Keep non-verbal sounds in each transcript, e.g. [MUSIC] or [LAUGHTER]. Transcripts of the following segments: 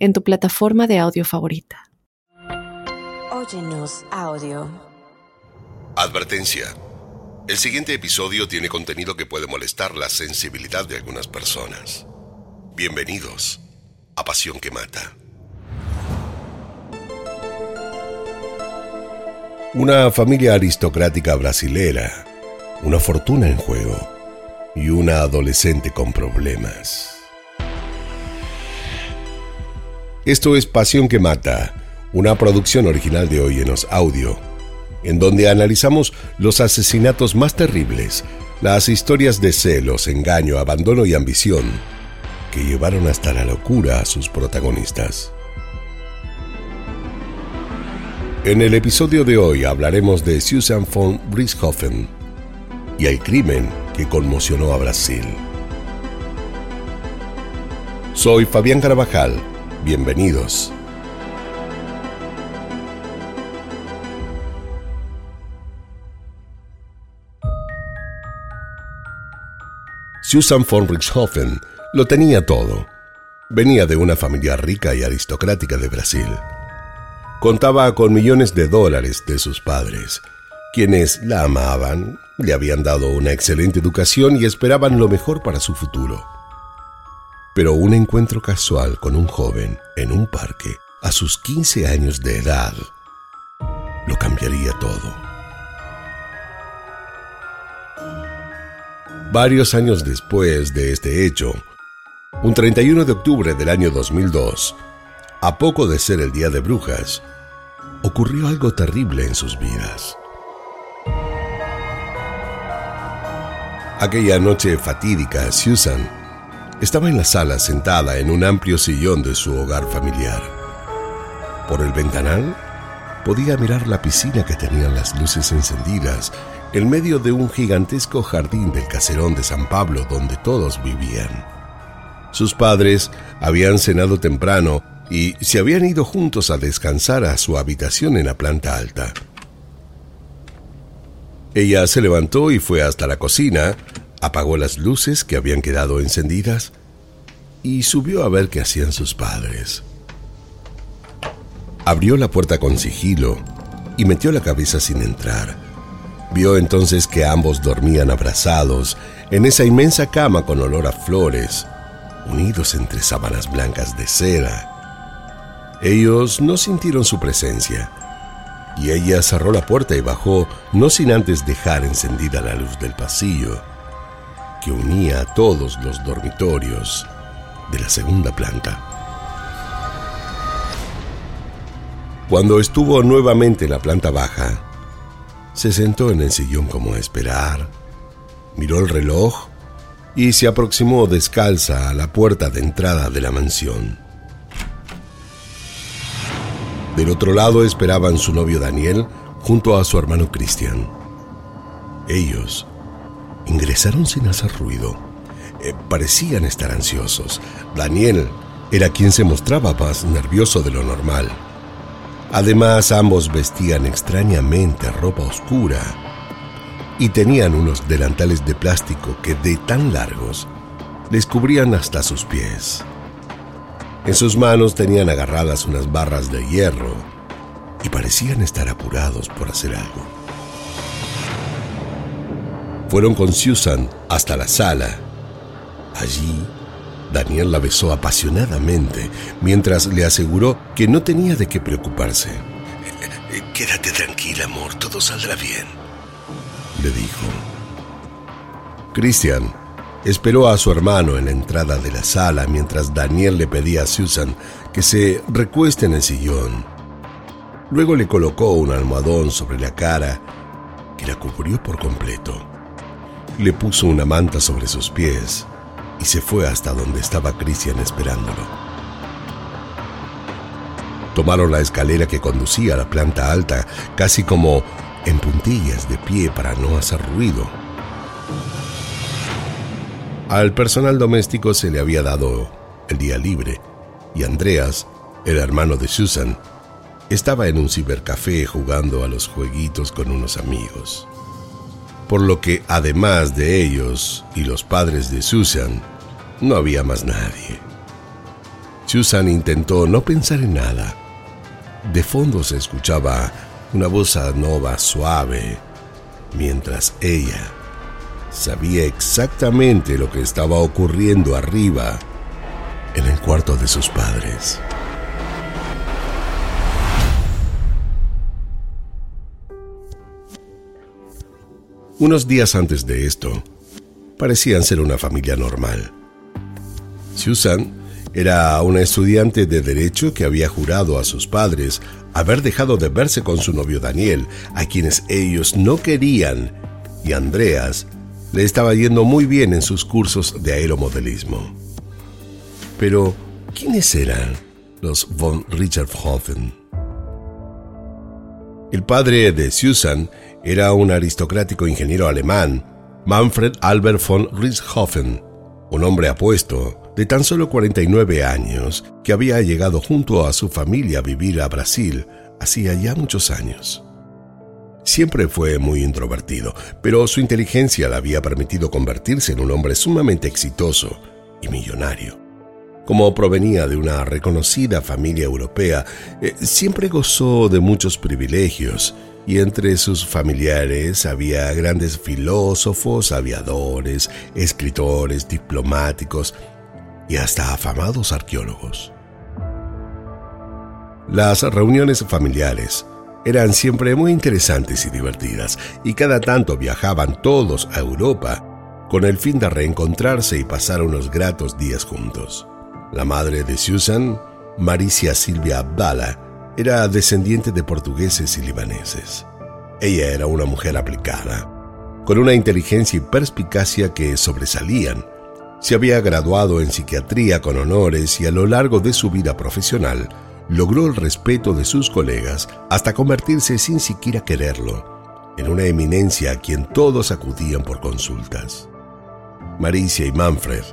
en tu plataforma de audio favorita. Óyenos audio. Advertencia. El siguiente episodio tiene contenido que puede molestar la sensibilidad de algunas personas. Bienvenidos a Pasión que Mata. Una familia aristocrática brasilera, una fortuna en juego y una adolescente con problemas. Esto es Pasión que Mata, una producción original de Oyenos Audio, en donde analizamos los asesinatos más terribles, las historias de celos, engaño, abandono y ambición que llevaron hasta la locura a sus protagonistas. En el episodio de hoy hablaremos de Susan von Richthofen y el crimen que conmocionó a Brasil. Soy Fabián Carabajal Bienvenidos. Susan von Richthofen lo tenía todo. Venía de una familia rica y aristocrática de Brasil. Contaba con millones de dólares de sus padres, quienes la amaban, le habían dado una excelente educación y esperaban lo mejor para su futuro. Pero un encuentro casual con un joven en un parque a sus 15 años de edad lo cambiaría todo. Varios años después de este hecho, un 31 de octubre del año 2002, a poco de ser el Día de Brujas, ocurrió algo terrible en sus vidas. Aquella noche fatídica, Susan estaba en la sala sentada en un amplio sillón de su hogar familiar. Por el ventanal podía mirar la piscina que tenían las luces encendidas en medio de un gigantesco jardín del caserón de San Pablo donde todos vivían. Sus padres habían cenado temprano y se habían ido juntos a descansar a su habitación en la planta alta. Ella se levantó y fue hasta la cocina, apagó las luces que habían quedado encendidas y subió a ver qué hacían sus padres. Abrió la puerta con sigilo y metió la cabeza sin entrar. Vio entonces que ambos dormían abrazados en esa inmensa cama con olor a flores, unidos entre sábanas blancas de seda. Ellos no sintieron su presencia, y ella cerró la puerta y bajó, no sin antes dejar encendida la luz del pasillo que unía a todos los dormitorios de la segunda planta. Cuando estuvo nuevamente en la planta baja, se sentó en el sillón como a esperar, miró el reloj y se aproximó descalza a la puerta de entrada de la mansión. Del otro lado esperaban su novio Daniel junto a su hermano Cristian. Ellos ingresaron sin hacer ruido. Eh, parecían estar ansiosos. Daniel era quien se mostraba más nervioso de lo normal. Además, ambos vestían extrañamente ropa oscura y tenían unos delantales de plástico que de tan largos les cubrían hasta sus pies. En sus manos tenían agarradas unas barras de hierro y parecían estar apurados por hacer algo. Fueron con Susan hasta la sala. Allí, Daniel la besó apasionadamente mientras le aseguró que no tenía de qué preocuparse. [LAUGHS] Quédate tranquila, amor, todo saldrá bien, le dijo. Christian esperó a su hermano en la entrada de la sala mientras Daniel le pedía a Susan que se recueste en el sillón. Luego le colocó un almohadón sobre la cara que la cubrió por completo le puso una manta sobre sus pies y se fue hasta donde estaba Christian esperándolo. Tomaron la escalera que conducía a la planta alta, casi como en puntillas de pie para no hacer ruido. Al personal doméstico se le había dado el día libre y Andreas, el hermano de Susan, estaba en un cibercafé jugando a los jueguitos con unos amigos. Por lo que además de ellos y los padres de Susan, no había más nadie. Susan intentó no pensar en nada. De fondo se escuchaba una voz nova suave, mientras ella sabía exactamente lo que estaba ocurriendo arriba en el cuarto de sus padres. Unos días antes de esto, parecían ser una familia normal. Susan era una estudiante de derecho que había jurado a sus padres haber dejado de verse con su novio Daniel, a quienes ellos no querían, y Andreas le estaba yendo muy bien en sus cursos de aeromodelismo. Pero, ¿quiénes eran los von Richardhofen? El padre de Susan era un aristocrático ingeniero alemán, Manfred Albert von Richthofen, un hombre apuesto, de tan solo 49 años, que había llegado junto a su familia a vivir a Brasil hacía ya muchos años. Siempre fue muy introvertido, pero su inteligencia le había permitido convertirse en un hombre sumamente exitoso y millonario. Como provenía de una reconocida familia europea, eh, siempre gozó de muchos privilegios y entre sus familiares había grandes filósofos, aviadores, escritores, diplomáticos y hasta afamados arqueólogos. Las reuniones familiares eran siempre muy interesantes y divertidas, y cada tanto viajaban todos a Europa con el fin de reencontrarse y pasar unos gratos días juntos. La madre de Susan, Maricia Silvia Abdala, era descendiente de portugueses y libaneses. Ella era una mujer aplicada, con una inteligencia y perspicacia que sobresalían. Se había graduado en psiquiatría con honores y a lo largo de su vida profesional logró el respeto de sus colegas hasta convertirse sin siquiera quererlo en una eminencia a quien todos acudían por consultas. Maricia y Manfred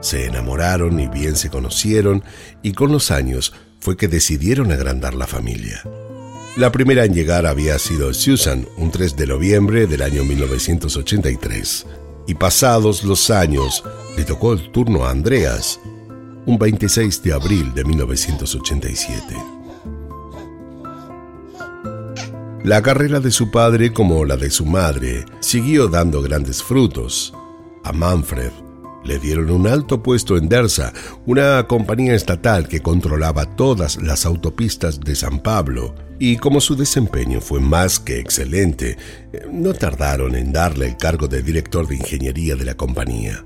se enamoraron y bien se conocieron y con los años fue que decidieron agrandar la familia. La primera en llegar había sido Susan un 3 de noviembre del año 1983 y pasados los años le tocó el turno a Andreas un 26 de abril de 1987. La carrera de su padre como la de su madre siguió dando grandes frutos. A Manfred le dieron un alto puesto en DERSA, una compañía estatal que controlaba todas las autopistas de San Pablo, y como su desempeño fue más que excelente, no tardaron en darle el cargo de director de ingeniería de la compañía.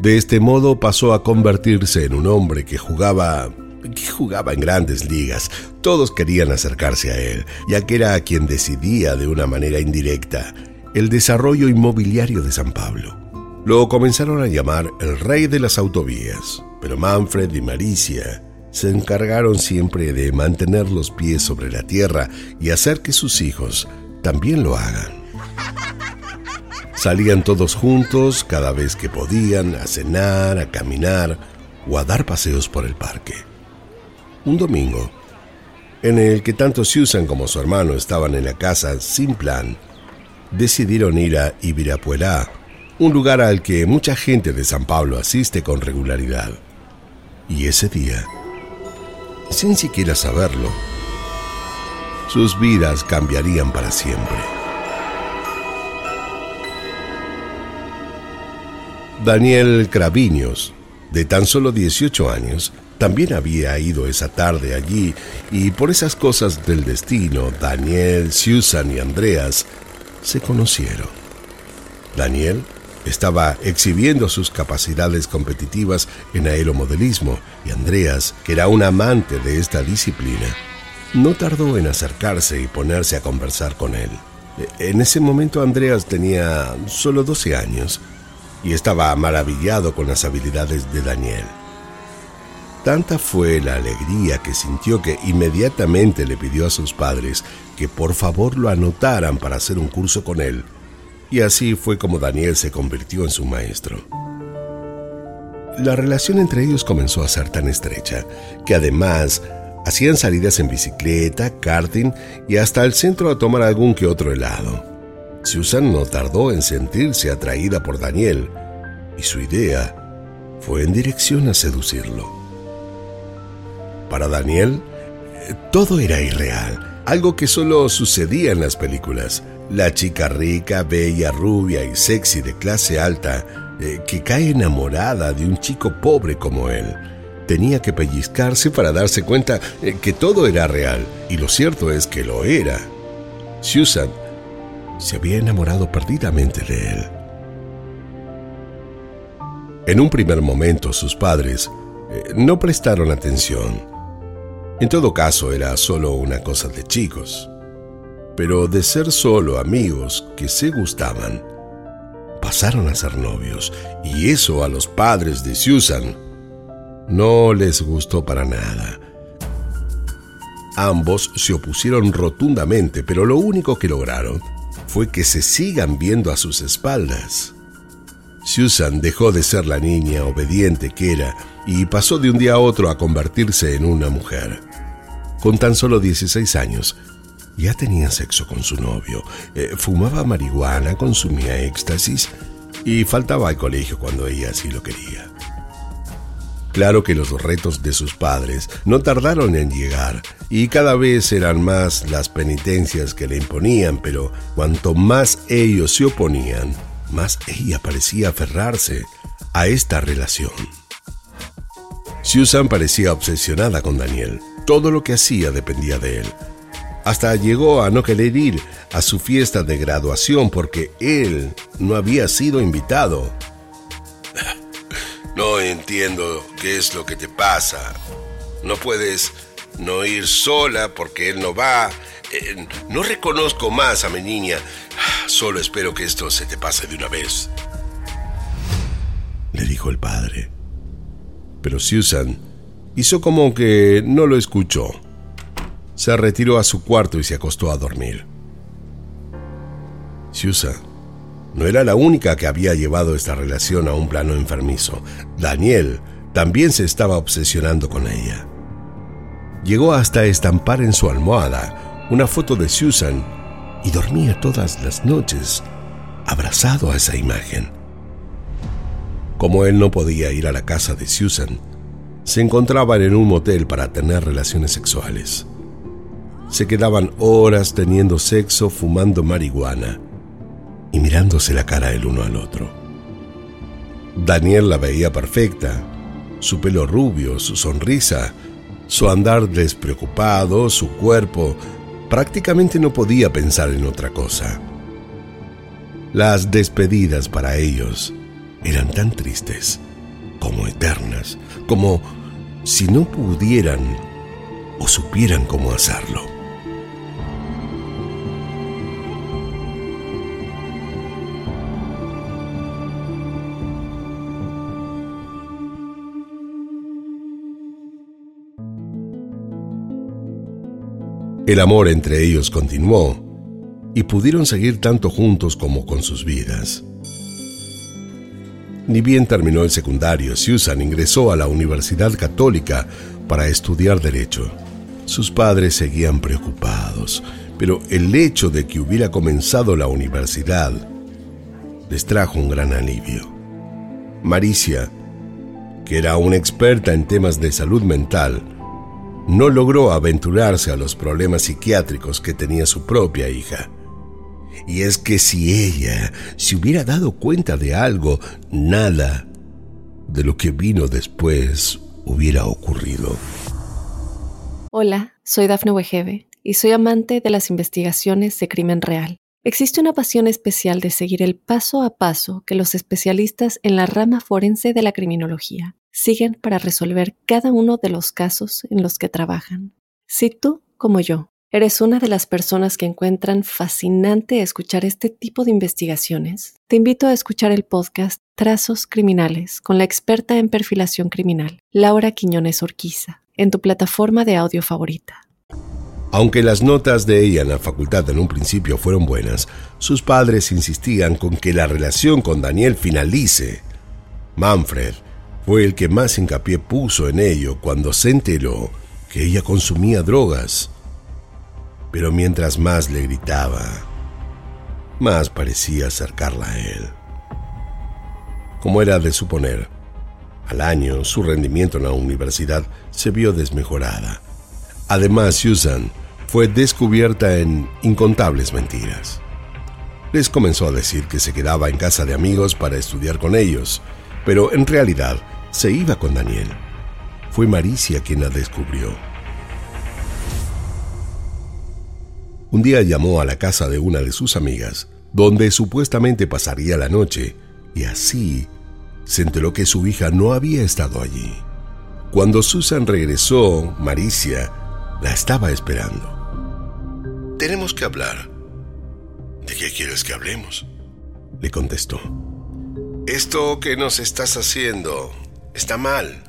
De este modo pasó a convertirse en un hombre que jugaba que jugaba en grandes ligas. Todos querían acercarse a él, ya que era quien decidía de una manera indirecta el desarrollo inmobiliario de San Pablo. Lo comenzaron a llamar el rey de las autovías, pero Manfred y Maricia se encargaron siempre de mantener los pies sobre la tierra y hacer que sus hijos también lo hagan. Salían todos juntos cada vez que podían a cenar, a caminar o a dar paseos por el parque. Un domingo, en el que tanto Susan como su hermano estaban en la casa sin plan, decidieron ir a Ibirapuera, un lugar al que mucha gente de San Pablo asiste con regularidad. Y ese día, sin siquiera saberlo, sus vidas cambiarían para siempre. Daniel Craviños, de tan solo 18 años, también había ido esa tarde allí y por esas cosas del destino, Daniel, Susan y Andreas se conocieron. Daniel estaba exhibiendo sus capacidades competitivas en aeromodelismo y Andreas, que era un amante de esta disciplina, no tardó en acercarse y ponerse a conversar con él. En ese momento Andreas tenía solo 12 años y estaba maravillado con las habilidades de Daniel. Tanta fue la alegría que sintió que inmediatamente le pidió a sus padres que por favor lo anotaran para hacer un curso con él. Y así fue como Daniel se convirtió en su maestro. La relación entre ellos comenzó a ser tan estrecha que además hacían salidas en bicicleta, karting y hasta el centro a tomar algún que otro helado. Susan no tardó en sentirse atraída por Daniel y su idea fue en dirección a seducirlo. Para Daniel, todo era irreal, algo que solo sucedía en las películas. La chica rica, bella, rubia y sexy de clase alta, eh, que cae enamorada de un chico pobre como él. Tenía que pellizcarse para darse cuenta eh, que todo era real, y lo cierto es que lo era. Susan se había enamorado perdidamente de él. En un primer momento sus padres eh, no prestaron atención en todo caso, era solo una cosa de chicos. Pero de ser solo amigos que se gustaban, pasaron a ser novios, y eso a los padres de Susan no les gustó para nada. Ambos se opusieron rotundamente, pero lo único que lograron fue que se sigan viendo a sus espaldas. Susan dejó de ser la niña obediente que era y pasó de un día a otro a convertirse en una mujer. Con tan solo 16 años, ya tenía sexo con su novio, eh, fumaba marihuana, consumía éxtasis y faltaba al colegio cuando ella así lo quería. Claro que los retos de sus padres no tardaron en llegar y cada vez eran más las penitencias que le imponían, pero cuanto más ellos se oponían, más ella parecía aferrarse a esta relación. Susan parecía obsesionada con Daniel. Todo lo que hacía dependía de él. Hasta llegó a no querer ir a su fiesta de graduación porque él no había sido invitado. [LAUGHS] No entiendo qué es lo que te pasa. No puedes no ir sola porque él no va. Eh, no reconozco más a mi niña. Solo espero que esto se te pase de una vez. Le dijo el padre. Pero Susan hizo como que no lo escuchó. Se retiró a su cuarto y se acostó a dormir. Susan no era la única que había llevado esta relación a un plano enfermizo. Daniel también se estaba obsesionando con ella. Llegó hasta estampar en su almohada una foto de Susan y dormía todas las noches abrazado a esa imagen. Como él no podía ir a la casa de Susan, se encontraban en un motel para tener relaciones sexuales. Se quedaban horas teniendo sexo, fumando marihuana y mirándose la cara el uno al otro. Daniel la veía perfecta, su pelo rubio, su sonrisa, su andar despreocupado, su cuerpo, prácticamente no podía pensar en otra cosa. Las despedidas para ellos eran tan tristes como eternas, como si no pudieran o supieran cómo hacerlo. El amor entre ellos continuó y pudieron seguir tanto juntos como con sus vidas. Ni bien terminó el secundario, Susan ingresó a la Universidad Católica para estudiar Derecho. Sus padres seguían preocupados, pero el hecho de que hubiera comenzado la universidad les trajo un gran alivio. Maricia, que era una experta en temas de salud mental, no logró aventurarse a los problemas psiquiátricos que tenía su propia hija. Y es que si ella se hubiera dado cuenta de algo, nada de lo que vino después hubiera ocurrido. Hola, soy Dafne Wegebe y soy amante de las investigaciones de crimen real. Existe una pasión especial de seguir el paso a paso que los especialistas en la rama forense de la criminología siguen para resolver cada uno de los casos en los que trabajan. Si tú, como yo, ¿Eres una de las personas que encuentran fascinante escuchar este tipo de investigaciones? Te invito a escuchar el podcast Trazos Criminales con la experta en perfilación criminal, Laura Quiñones Orquiza, en tu plataforma de audio favorita. Aunque las notas de ella en la facultad en un principio fueron buenas, sus padres insistían con que la relación con Daniel finalice. Manfred fue el que más hincapié puso en ello cuando se enteró que ella consumía drogas. Pero mientras más le gritaba, más parecía acercarla a él. Como era de suponer, al año su rendimiento en la universidad se vio desmejorada. Además, Susan fue descubierta en incontables mentiras. Les comenzó a decir que se quedaba en casa de amigos para estudiar con ellos, pero en realidad se iba con Daniel. Fue Maricia quien la descubrió. Un día llamó a la casa de una de sus amigas, donde supuestamente pasaría la noche, y así se enteró que su hija no había estado allí. Cuando Susan regresó, Maricia la estaba esperando. Tenemos que hablar. ¿De qué quieres que hablemos? Le contestó. Esto que nos estás haciendo está mal.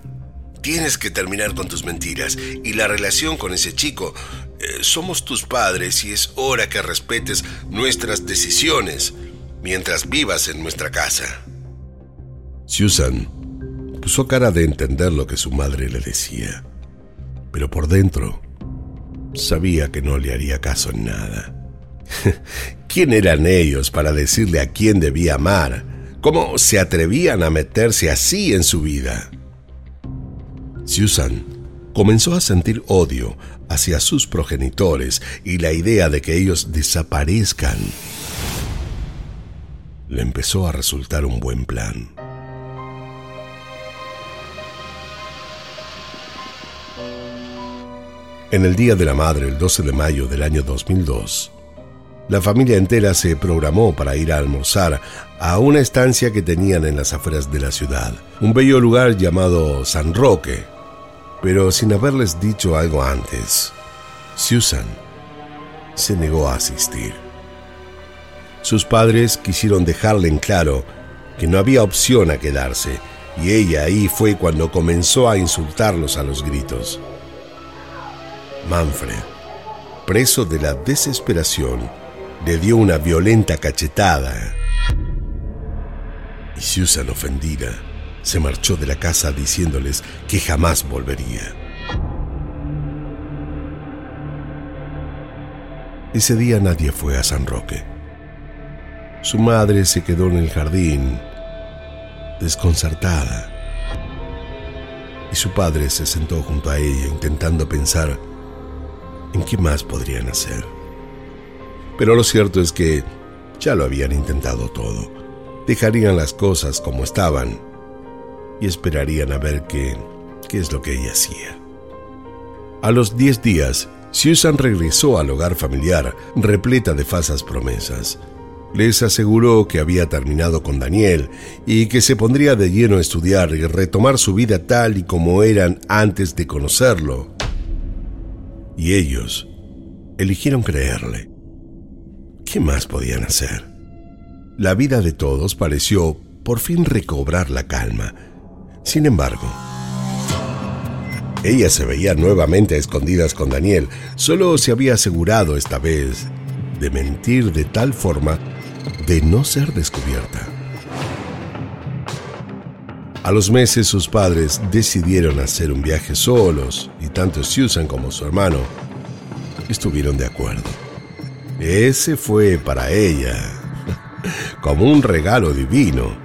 Tienes que terminar con tus mentiras y la relación con ese chico. Eh, somos tus padres y es hora que respetes nuestras decisiones mientras vivas en nuestra casa. Susan puso cara de entender lo que su madre le decía, pero por dentro sabía que no le haría caso en nada. [LAUGHS] ¿Quién eran ellos para decirle a quién debía amar? ¿Cómo se atrevían a meterse así en su vida? Susan comenzó a sentir odio hacia sus progenitores y la idea de que ellos desaparezcan le empezó a resultar un buen plan. En el Día de la Madre, el 12 de mayo del año 2002, la familia entera se programó para ir a almorzar a una estancia que tenían en las afueras de la ciudad, un bello lugar llamado San Roque, pero sin haberles dicho algo antes. Susan se negó a asistir. Sus padres quisieron dejarle en claro que no había opción a quedarse, y ella ahí fue cuando comenzó a insultarlos a los gritos. Manfred, preso de la desesperación, le dio una violenta cachetada. Y Susan, ofendida, se marchó de la casa diciéndoles que jamás volvería. Ese día nadie fue a San Roque. Su madre se quedó en el jardín, desconcertada, y su padre se sentó junto a ella intentando pensar en qué más podrían hacer. Pero lo cierto es que ya lo habían intentado todo. Dejarían las cosas como estaban y esperarían a ver qué, qué es lo que ella hacía. A los diez días, Susan regresó al hogar familiar repleta de falsas promesas. Les aseguró que había terminado con Daniel y que se pondría de lleno a estudiar y retomar su vida tal y como eran antes de conocerlo y ellos eligieron creerle. ¿Qué más podían hacer? La vida de todos pareció por fin recobrar la calma. Sin embargo, ella se veía nuevamente a escondidas con Daniel. Solo se había asegurado esta vez de mentir de tal forma de no ser descubierta. A los meses sus padres decidieron hacer un viaje solos y tanto Susan como su hermano estuvieron de acuerdo. Ese fue para ella [LAUGHS] como un regalo divino.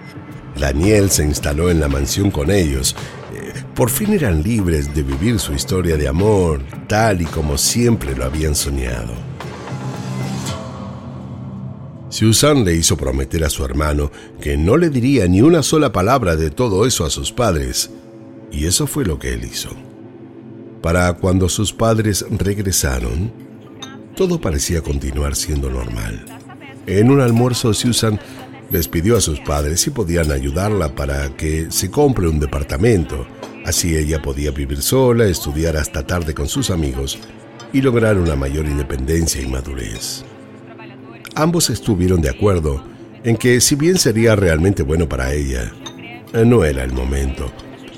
Daniel se instaló en la mansión con ellos. Eh, por fin eran libres de vivir su historia de amor tal y como siempre lo habían soñado. Susan le hizo prometer a su hermano que no le diría ni una sola palabra de todo eso a sus padres, y eso fue lo que él hizo. Para cuando sus padres regresaron, todo parecía continuar siendo normal. En un almuerzo, Susan les pidió a sus padres si podían ayudarla para que se compre un departamento. Así ella podía vivir sola, estudiar hasta tarde con sus amigos y lograr una mayor independencia y madurez. Ambos estuvieron de acuerdo en que si bien sería realmente bueno para ella, no era el momento,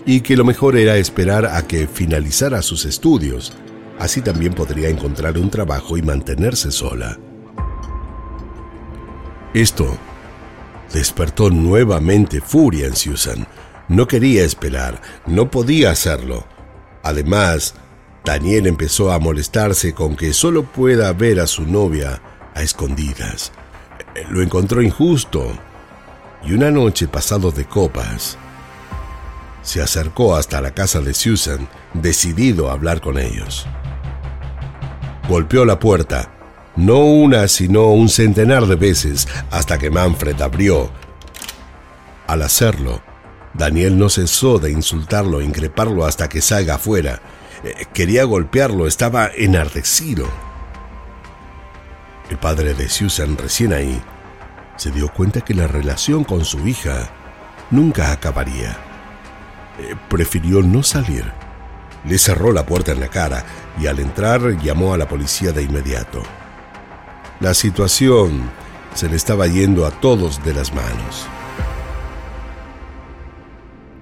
y que lo mejor era esperar a que finalizara sus estudios, así también podría encontrar un trabajo y mantenerse sola. Esto despertó nuevamente furia en Susan. No quería esperar, no podía hacerlo. Además, Daniel empezó a molestarse con que solo pueda ver a su novia a escondidas. Lo encontró injusto y una noche pasado de copas, se acercó hasta la casa de Susan, decidido a hablar con ellos. Golpeó la puerta, no una sino un centenar de veces, hasta que Manfred abrió. Al hacerlo, Daniel no cesó de insultarlo e increparlo hasta que salga afuera. Eh, quería golpearlo, estaba enardecido. El padre de Susan, recién ahí, se dio cuenta que la relación con su hija nunca acabaría. Eh, prefirió no salir. Le cerró la puerta en la cara y al entrar llamó a la policía de inmediato. La situación se le estaba yendo a todos de las manos.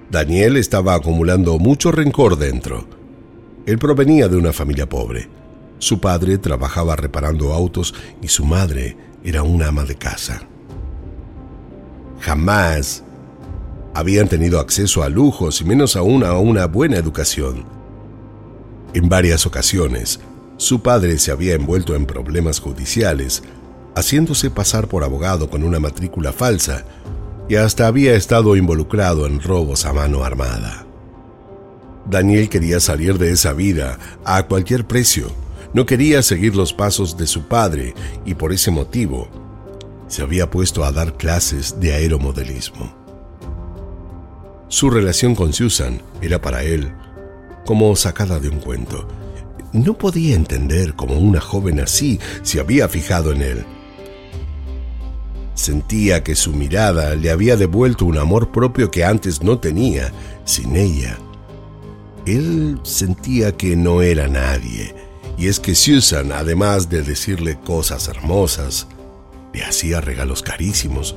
Daniel estaba acumulando mucho rencor dentro. Él provenía de una familia pobre. Su padre trabajaba reparando autos y su madre era una ama de casa. Jamás habían tenido acceso a lujos y menos aún a una buena educación. En varias ocasiones, su padre se había envuelto en problemas judiciales, haciéndose pasar por abogado con una matrícula falsa y hasta había estado involucrado en robos a mano armada. Daniel quería salir de esa vida a cualquier precio. No quería seguir los pasos de su padre y por ese motivo se había puesto a dar clases de aeromodelismo. Su relación con Susan era para él como sacada de un cuento. No podía entender cómo una joven así se había fijado en él. Sentía que su mirada le había devuelto un amor propio que antes no tenía sin ella. Él sentía que no era nadie, y es que Susan, además de decirle cosas hermosas, le hacía regalos carísimos.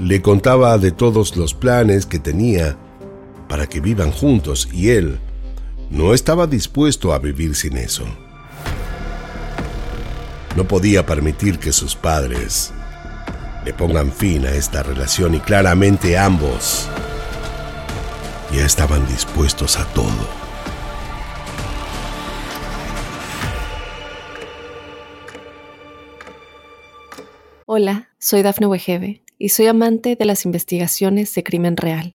Le contaba de todos los planes que tenía para que vivan juntos y él no estaba dispuesto a vivir sin eso. No podía permitir que sus padres le pongan fin a esta relación y claramente ambos ya estaban dispuestos a todo. Hola, soy Dafne Wegebe y soy amante de las investigaciones de crimen real.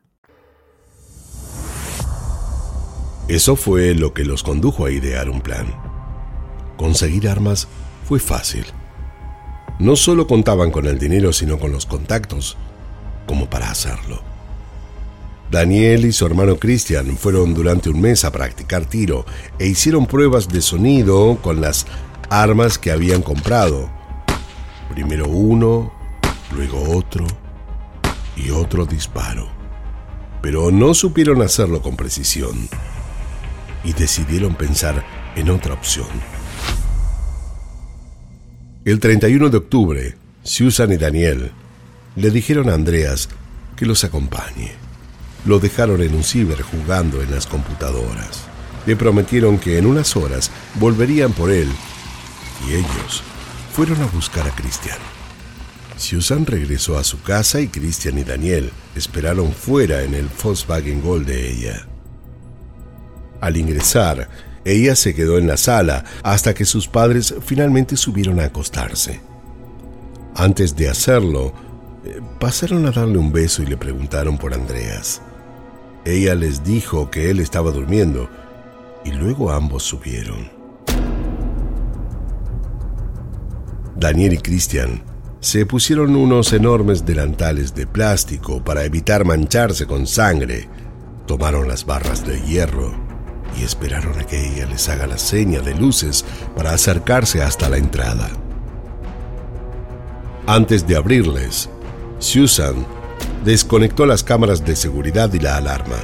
Eso fue lo que los condujo a idear un plan. Conseguir armas fue fácil. No solo contaban con el dinero, sino con los contactos, como para hacerlo. Daniel y su hermano Christian fueron durante un mes a practicar tiro e hicieron pruebas de sonido con las armas que habían comprado. Primero uno, luego otro, y otro disparo. Pero no supieron hacerlo con precisión y decidieron pensar en otra opción. El 31 de octubre, Susan y Daniel le dijeron a Andreas que los acompañe. Lo dejaron en un ciber jugando en las computadoras. Le prometieron que en unas horas volverían por él y ellos fueron a buscar a Cristian. Susan regresó a su casa y Christian y Daniel esperaron fuera en el Volkswagen Gol de ella. Al ingresar, ella se quedó en la sala hasta que sus padres finalmente subieron a acostarse. Antes de hacerlo, eh, pasaron a darle un beso y le preguntaron por Andreas. Ella les dijo que él estaba durmiendo y luego ambos subieron. Daniel y Christian se pusieron unos enormes delantales de plástico para evitar mancharse con sangre tomaron las barras de hierro y esperaron a que ella les haga la seña de luces para acercarse hasta la entrada. Antes de abrirles, Susan desconectó las cámaras de seguridad y la alarma.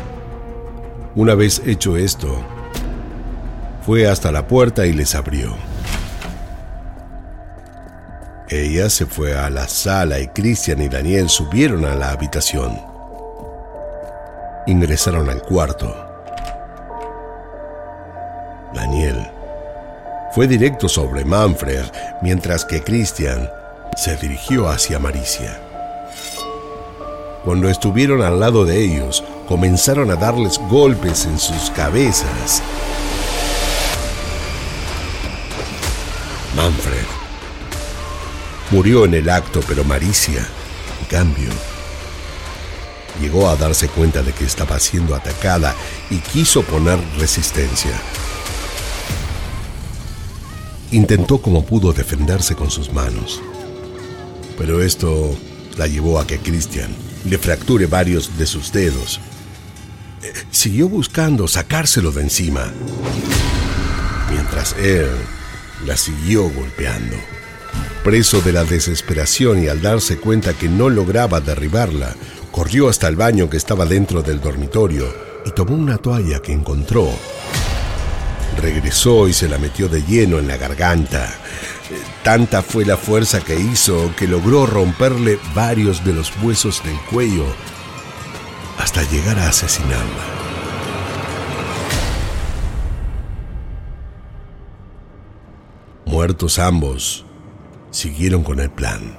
Una vez hecho esto, fue hasta la puerta y les abrió. Ella se fue a la sala y Christian y Daniel subieron a la habitación. Ingresaron al cuarto. Daniel fue directo sobre Manfred, mientras que Christian se dirigió hacia Maricia. Cuando estuvieron al lado de ellos, comenzaron a darles golpes en sus cabezas. Manfred murió en el acto, pero Maricia, en cambio, llegó a darse cuenta de que estaba siendo atacada y quiso poner resistencia. Intentó como pudo defenderse con sus manos, pero esto la llevó a que Christian le fracture varios de sus dedos. Eh, siguió buscando sacárselo de encima, mientras él la siguió golpeando. Preso de la desesperación y al darse cuenta que no lograba derribarla, corrió hasta el baño que estaba dentro del dormitorio y tomó una toalla que encontró. Regresó y se la metió de lleno en la garganta. Tanta fue la fuerza que hizo que logró romperle varios de los huesos del cuello hasta llegar a asesinarla. Muertos ambos, siguieron con el plan.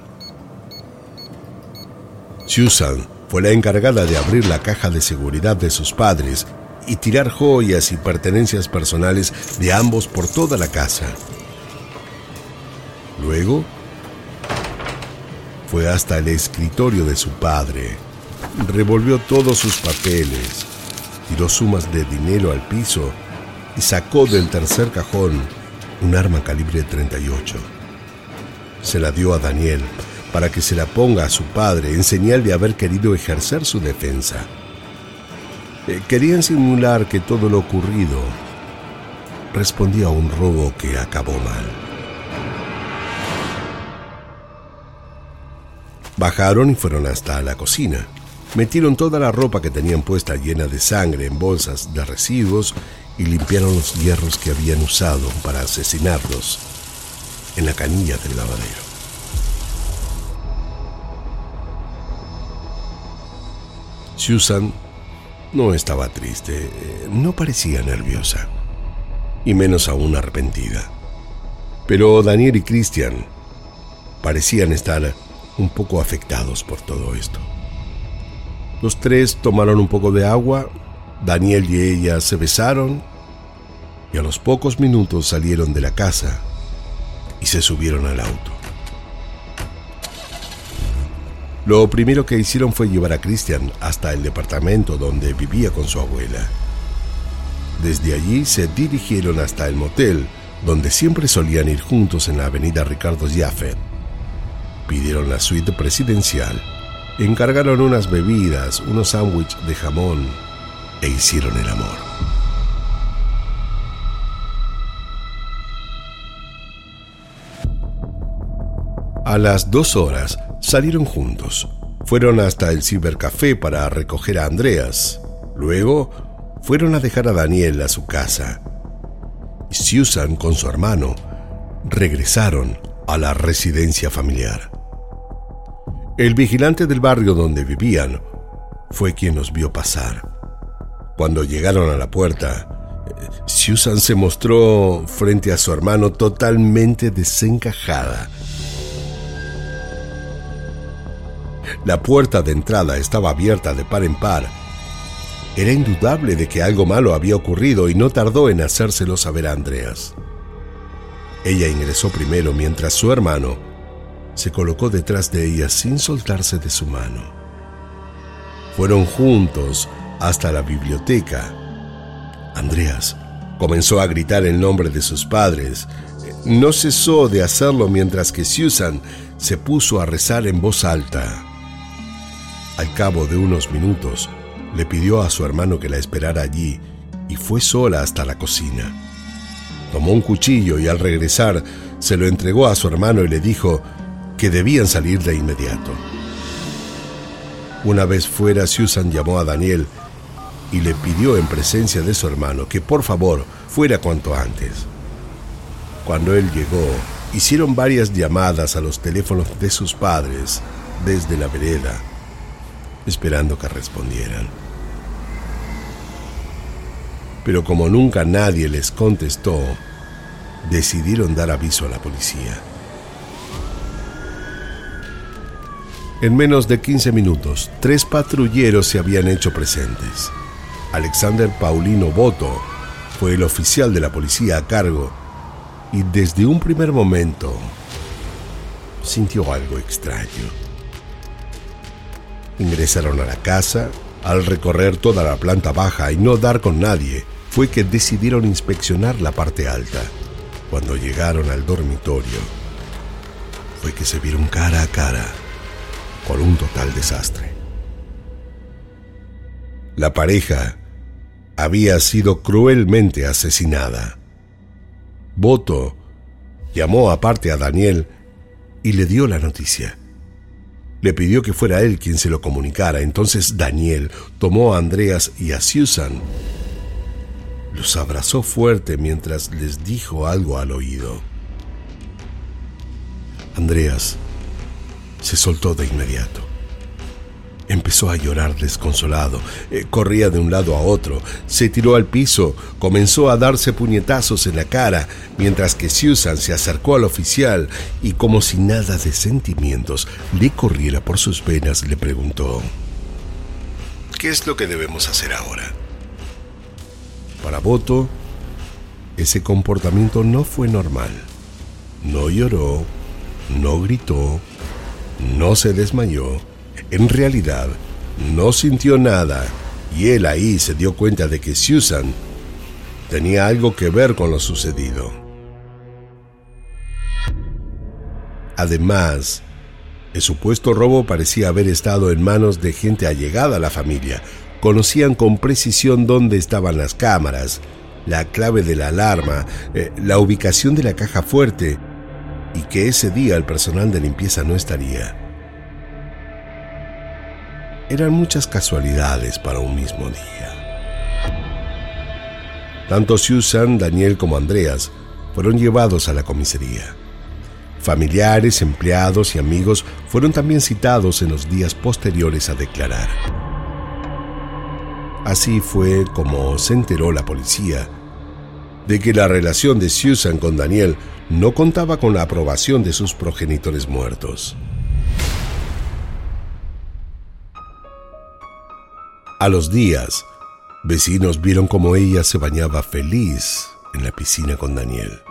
Susan fue la encargada de abrir la caja de seguridad de sus padres y tirar joyas y pertenencias personales de ambos por toda la casa. Luego, fue hasta el escritorio de su padre, revolvió todos sus papeles, tiró sumas de dinero al piso y sacó del tercer cajón un arma calibre 38. Se la dio a Daniel para que se la ponga a su padre en señal de haber querido ejercer su defensa. Querían simular que todo lo ocurrido respondía a un robo que acabó mal. Bajaron y fueron hasta la cocina. Metieron toda la ropa que tenían puesta llena de sangre en bolsas de residuos y limpiaron los hierros que habían usado para asesinarlos en la canilla del lavadero. Susan no estaba triste, no parecía nerviosa, y menos aún arrepentida. Pero Daniel y Christian parecían estar un poco afectados por todo esto. Los tres tomaron un poco de agua, Daniel y ella se besaron y a los pocos minutos salieron de la casa y se subieron al auto. Lo primero que hicieron fue llevar a Christian hasta el departamento donde vivía con su abuela. Desde allí se dirigieron hasta el motel donde siempre solían ir juntos en la avenida Ricardo Jaffet. Pidieron la suite presidencial, encargaron unas bebidas, unos sándwiches de jamón e hicieron el amor. A las dos horas salieron juntos. Fueron hasta el cibercafé para recoger a Andreas. Luego fueron a dejar a Daniel a su casa. Susan con su hermano regresaron a la residencia familiar. El vigilante del barrio donde vivían fue quien los vio pasar. Cuando llegaron a la puerta, Susan se mostró frente a su hermano totalmente desencajada La puerta de entrada estaba abierta de par en par. Era indudable de que algo malo había ocurrido y no tardó en hacérselo saber a Andreas. Ella ingresó primero mientras su hermano se colocó detrás de ella sin soltarse de su mano. Fueron juntos hasta la biblioteca. Andreas comenzó a gritar el nombre de sus padres. No cesó de hacerlo mientras que Susan se puso a rezar en voz alta. Al cabo de unos minutos, le pidió a su hermano que la esperara allí y fue sola hasta la cocina. Tomó un cuchillo y al regresar se lo entregó a su hermano y le dijo que debían salir de inmediato. Una vez fuera, Susan llamó a Daniel y le pidió en presencia de su hermano que por favor fuera cuanto antes. Cuando él llegó, hicieron varias llamadas a los teléfonos de sus padres desde la vereda, esperando que respondieran. Pero como nunca nadie les contestó, decidieron dar aviso a la policía. En menos de 15 minutos, tres patrulleros se habían hecho presentes. Alexander Paulino Boto fue el oficial de la policía a cargo y desde un primer momento sintió algo extraño. Ingresaron a la casa, al recorrer toda la planta baja y no dar con nadie, fue que decidieron inspeccionar la parte alta. Cuando llegaron al dormitorio, fue que se vieron cara a cara con un total desastre. La pareja había sido cruelmente asesinada. Boto llamó aparte a Daniel y le dio la noticia. Le pidió que fuera él quien se lo comunicara. Entonces Daniel tomó a Andreas y a Susan. Los abrazó fuerte mientras les dijo algo al oído. Andreas se soltó de inmediato. Empezó a llorar desconsolado, eh, corría de un lado a otro, se tiró al piso, comenzó a darse puñetazos en la cara, mientras que Susan se acercó al oficial y como si nada de sentimientos le corriera por sus venas, le preguntó, ¿qué es lo que debemos hacer ahora? Para Boto, ese comportamiento no fue normal. No lloró, no gritó, no se desmayó en realidad, no sintió nada y él ahí se dio cuenta de que Susan tenía algo que ver con lo sucedido. Además, el supuesto robo parecía haber estado en manos de gente allegada a la familia. Conocían con precisión dónde estaban las cámaras, la clave de la alarma, eh, la ubicación de la caja fuerte y que ese día el personal de limpieza no estaría. Eran muchas casualidades para un mismo día. Tanto Susan, Daniel como Andreas fueron llevados a la comisaría. Familiares, empleados y amigos fueron también citados en los días posteriores a declarar. Así fue como se enteró la policía de que la relación de Susan con Daniel no contaba con la aprobación de sus progenitores muertos. A los días, vecinos vieron cómo ella se bañaba feliz en la piscina con Daniel.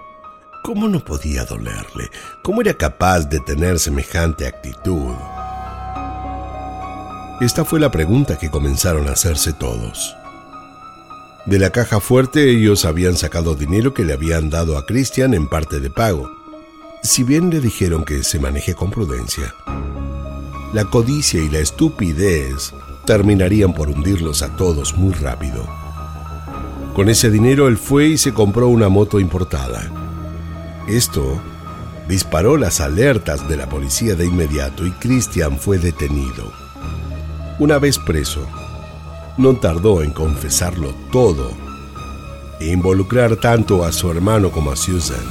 ¿Cómo no podía dolerle? ¿Cómo era capaz de tener semejante actitud? Esta fue la pregunta que comenzaron a hacerse todos. De la caja fuerte ellos habían sacado dinero que le habían dado a Christian en parte de pago, si bien le dijeron que se maneje con prudencia. La codicia y la estupidez terminarían por hundirlos a todos muy rápido. Con ese dinero él fue y se compró una moto importada. Esto disparó las alertas de la policía de inmediato y Christian fue detenido. Una vez preso, no tardó en confesarlo todo e involucrar tanto a su hermano como a Susan.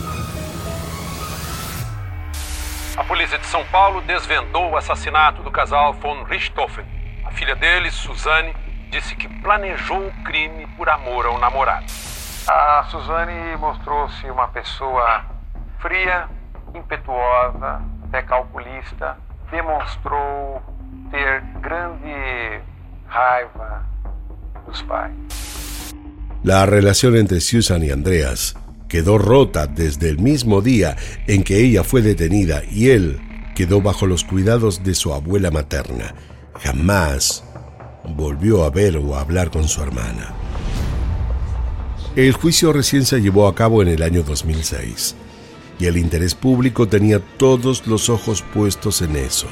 A polícia de São Paulo desvendou o assassinato do casal von Richthofen filha dele, Suzane, disse que planejou o crime por amor ao namorado. A Suzane mostrou-se uma pessoa fria, impetuosa, até calculista. Demonstrou ter grande raiva dos pais. La relación entre Susan y Andreas quedó rota desde el mismo día en que ella fue detenida y él quedó bajo los cuidados de su abuela materna jamás volvió a ver o a hablar con su hermana. El juicio recién se llevó a cabo en el año 2006 y el interés público tenía todos los ojos puestos en eso.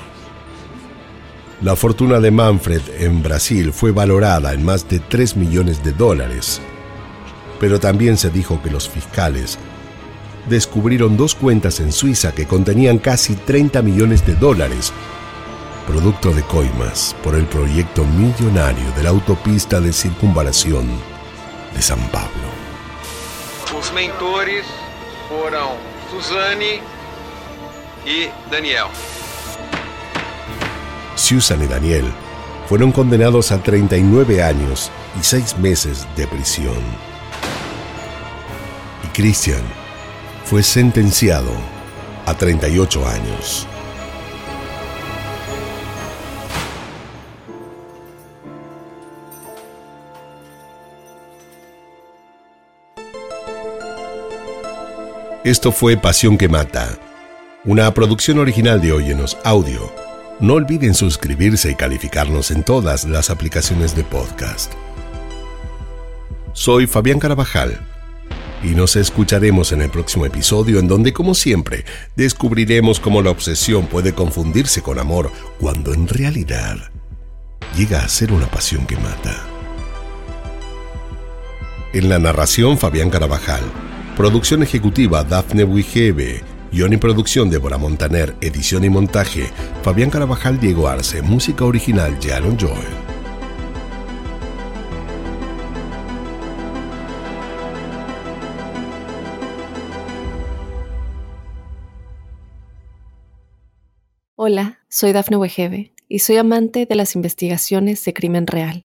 La fortuna de Manfred en Brasil fue valorada en más de 3 millones de dólares, pero también se dijo que los fiscales descubrieron dos cuentas en Suiza que contenían casi 30 millones de dólares, producto de coimas por el proyecto millonario de la autopista de circunvalación de San Pablo. Los mentores fueron Suzanne y Daniel. Susan y Daniel fueron condenados a 39 años y 6 meses de prisión. Y Christian fue sentenciado a 38 años. Esto fue Pasión que Mata, una producción original de Óyenos Audio. No olviden suscribirse y calificarnos en todas las aplicaciones de podcast. Soy Fabián Carabajal y nos escucharemos en el próximo episodio en donde, como siempre, descubriremos cómo la obsesión puede confundirse con amor cuando en realidad llega a ser una pasión que mata. En la narración Fabián Carabajal, producción ejecutiva Dafne Wigebe, guion y producción Débora Montaner, edición y montaje Fabián Carabajal Diego Arce, música original Jaron Joel. Hola, soy Dafne Wegebe y soy amante de las investigaciones de crimen real.